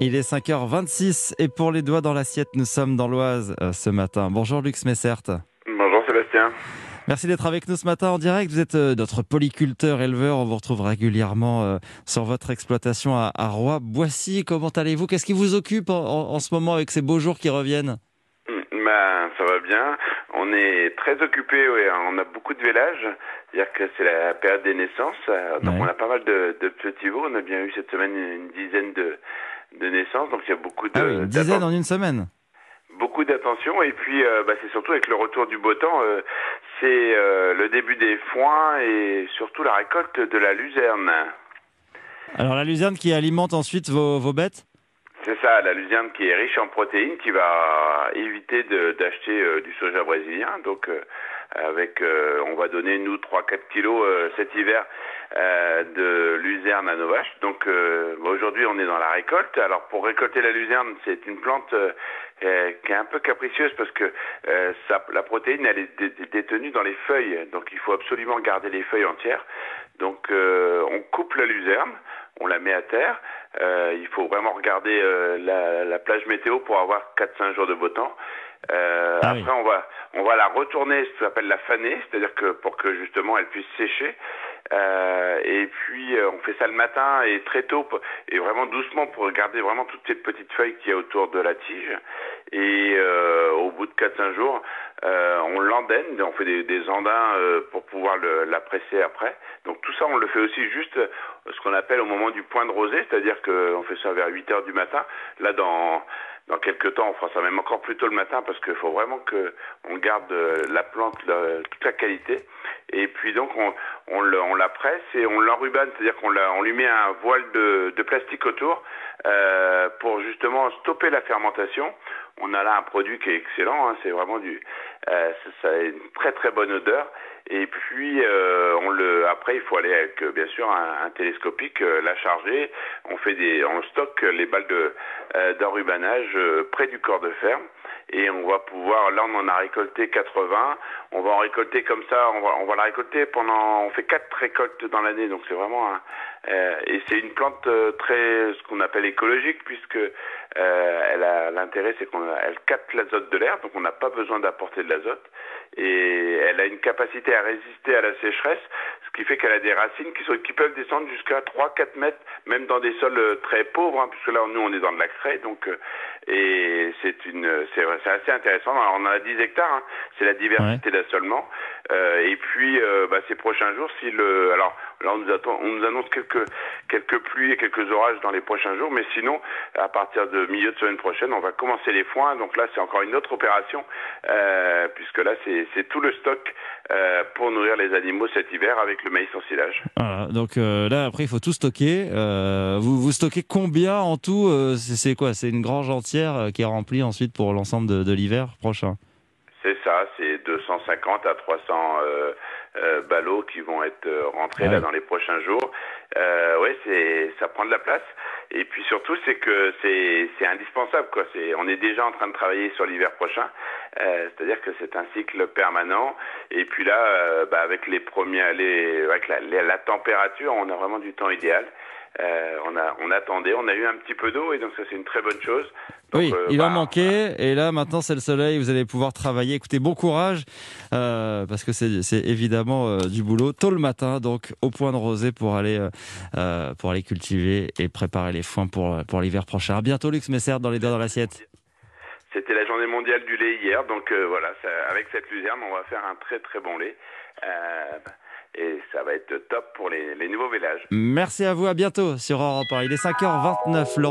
Il est 5h26 et pour les doigts dans l'assiette, nous sommes dans l'Oise euh, ce matin. Bonjour Lux Messert. Bonjour Sébastien. Merci d'être avec nous ce matin en direct. Vous êtes euh, notre polyculteur, éleveur. On vous retrouve régulièrement euh, sur votre exploitation à, à Roy-Boissy. Comment allez-vous? Qu'est-ce qui vous occupe en, en- en ce moment avec ces beaux jours qui reviennent? Ben, ça va bien. On est très occupé, ouais. on a beaucoup de vélages. C'est-à-dire que c'est la période des naissances. Donc Ouais. on a pas mal de, de petits veaux. On a bien eu cette semaine une dizaine de, de naissances. Donc il y a beaucoup de Ah oui, une dizaine en une semaine. beaucoup d'attention. Et puis euh, bah, c'est surtout avec le retour du beau temps. euh, c'est euh, le début des foins et surtout la récolte de la luzerne. Alors la luzerne qui alimente ensuite vos, vos bêtes? C'est ça, la luzerne qui est riche en protéines, qui va éviter d'acheter du soja brésilien. Donc, avec, euh, on va donner nous 3-4 kilos euh, cet hiver euh, de luzerne à nos vaches. Donc, euh, bah, aujourd'hui, on est dans la récolte. Alors, pour récolter la luzerne, c'est une plante euh, euh, qui est un peu capricieuse parce que euh, ça, la protéine, elle est dé- dé- détenue dans les feuilles. Donc, il faut absolument garder les feuilles entières. Donc, euh, on coupe la luzerne, on la met à terre. Euh, il faut vraiment regarder euh, la, la plage météo pour avoir 4-5 jours de beau temps. Euh, Ah après, oui. on va on va la retourner, ce qu'on appelle la faner, c'est-à-dire que pour que justement elle puisse sécher. Euh, et puis euh, on fait ça le matin et très tôt et vraiment doucement pour garder vraiment toutes ces petites feuilles qu'il y a autour de la tige. Et euh, au bout de 4-5 jours, euh, on l'andaine, on fait des, des andins euh, pour pouvoir le- la presser après. Donc tout ça, on le fait aussi juste euh, ce qu'on appelle au moment du point de rosée, c'est-à-dire qu'on fait ça vers 8 heures du matin. Là, dans dans quelques temps, on fera ça même encore plus tôt le matin parce qu'il faut vraiment que on garde la plante la- toute la qualité. Et puis donc on on, la presse et on l'enrubane, c'est-à-dire qu'on on lui met un voile de, de plastique autour euh, pour justement stopper la fermentation. On a là un produit qui est excellent, hein, c'est vraiment du, euh, ça, a une très très bonne odeur. Et puis euh, on le, après il faut aller avec euh, bien sûr un, un télescopique, euh, la charger. On fait des, on stocke les balles de euh, d'enrubanage près du corps de ferme et on va pouvoir, là on en a récolté 80, on va en récolter comme ça, on va, on va la récolter pendant, on fait quatre récoltes dans l'année, donc c'est vraiment un, euh, et c'est une plante euh, très, ce qu'on appelle écologique puisque euh, elle a l'intérêt c'est qu'on a- elle capte l'azote de l'air, donc on n'a pas besoin d'apporter de l'azote. Et elle a une capacité à résister à la sécheresse, qui fait qu'elle a des racines qui, sont, qui peuvent descendre jusqu'à 3-4 mètres, même dans des sols euh, très pauvres, hein, puisque là nous on est dans de la craie, donc euh, et c'est une c'est c'est assez intéressant. Alors on en a 10 hectares, hein, c'est la diversité d'assolement. Euh, et puis euh, bah, ces prochains jours, si le alors là on nous attend, on nous annonce quelques quelques pluies et quelques orages dans les prochains jours, mais sinon à partir de milieu de semaine prochaine, on va commencer les foins. Donc là c'est encore une autre opération euh, puisque là c'est tout le stock euh, pour nourrir les animaux cet hiver avec le maïs en silage. Voilà, donc euh, là après il faut tout stocker. Euh, vous, vous stockez combien en tout Euh, C'est c'est quoi? C'est une grange entière euh, qui est remplie ensuite pour l'ensemble de, de l'hiver prochain? C'est ça, c'est 250 à 300 euh, ballots qui vont être euh, rentrés Ah là dans les prochains jours. Euh, ouais, c'est ça prend de la place. Et puis surtout, c'est que c'est c'est indispensable quoi. C'est on est déjà en train de travailler sur l'hiver prochain. Euh, C'est-à-dire que c'est un cycle permanent. Et puis là, euh, bah, avec les premiers, les, avec la, la, la température, on a vraiment du temps idéal. Euh, on a on attendait, on a eu un petit peu d'eau et donc ça c'est une très bonne chose. Donc, Oui, euh, il en bah, manquait et là maintenant c'est le soleil, vous allez pouvoir travailler. Écoutez, bon courage euh, parce que c'est c'est évidemment euh, du boulot tôt le matin, donc au point de rosée pour aller euh, pour aller cultiver et préparer les foins pour pour l'hiver prochain. À bientôt Lux Messer dans les doigts dans l'assiette. C'était la journée mondiale du lait hier, donc euh, voilà, ça- avec cette luzerne, on va faire un très très bon lait. Euh, et ça va être top pour les, les nouveaux vélages. Merci à vous, à bientôt sur Europe 1. Il est 5h29.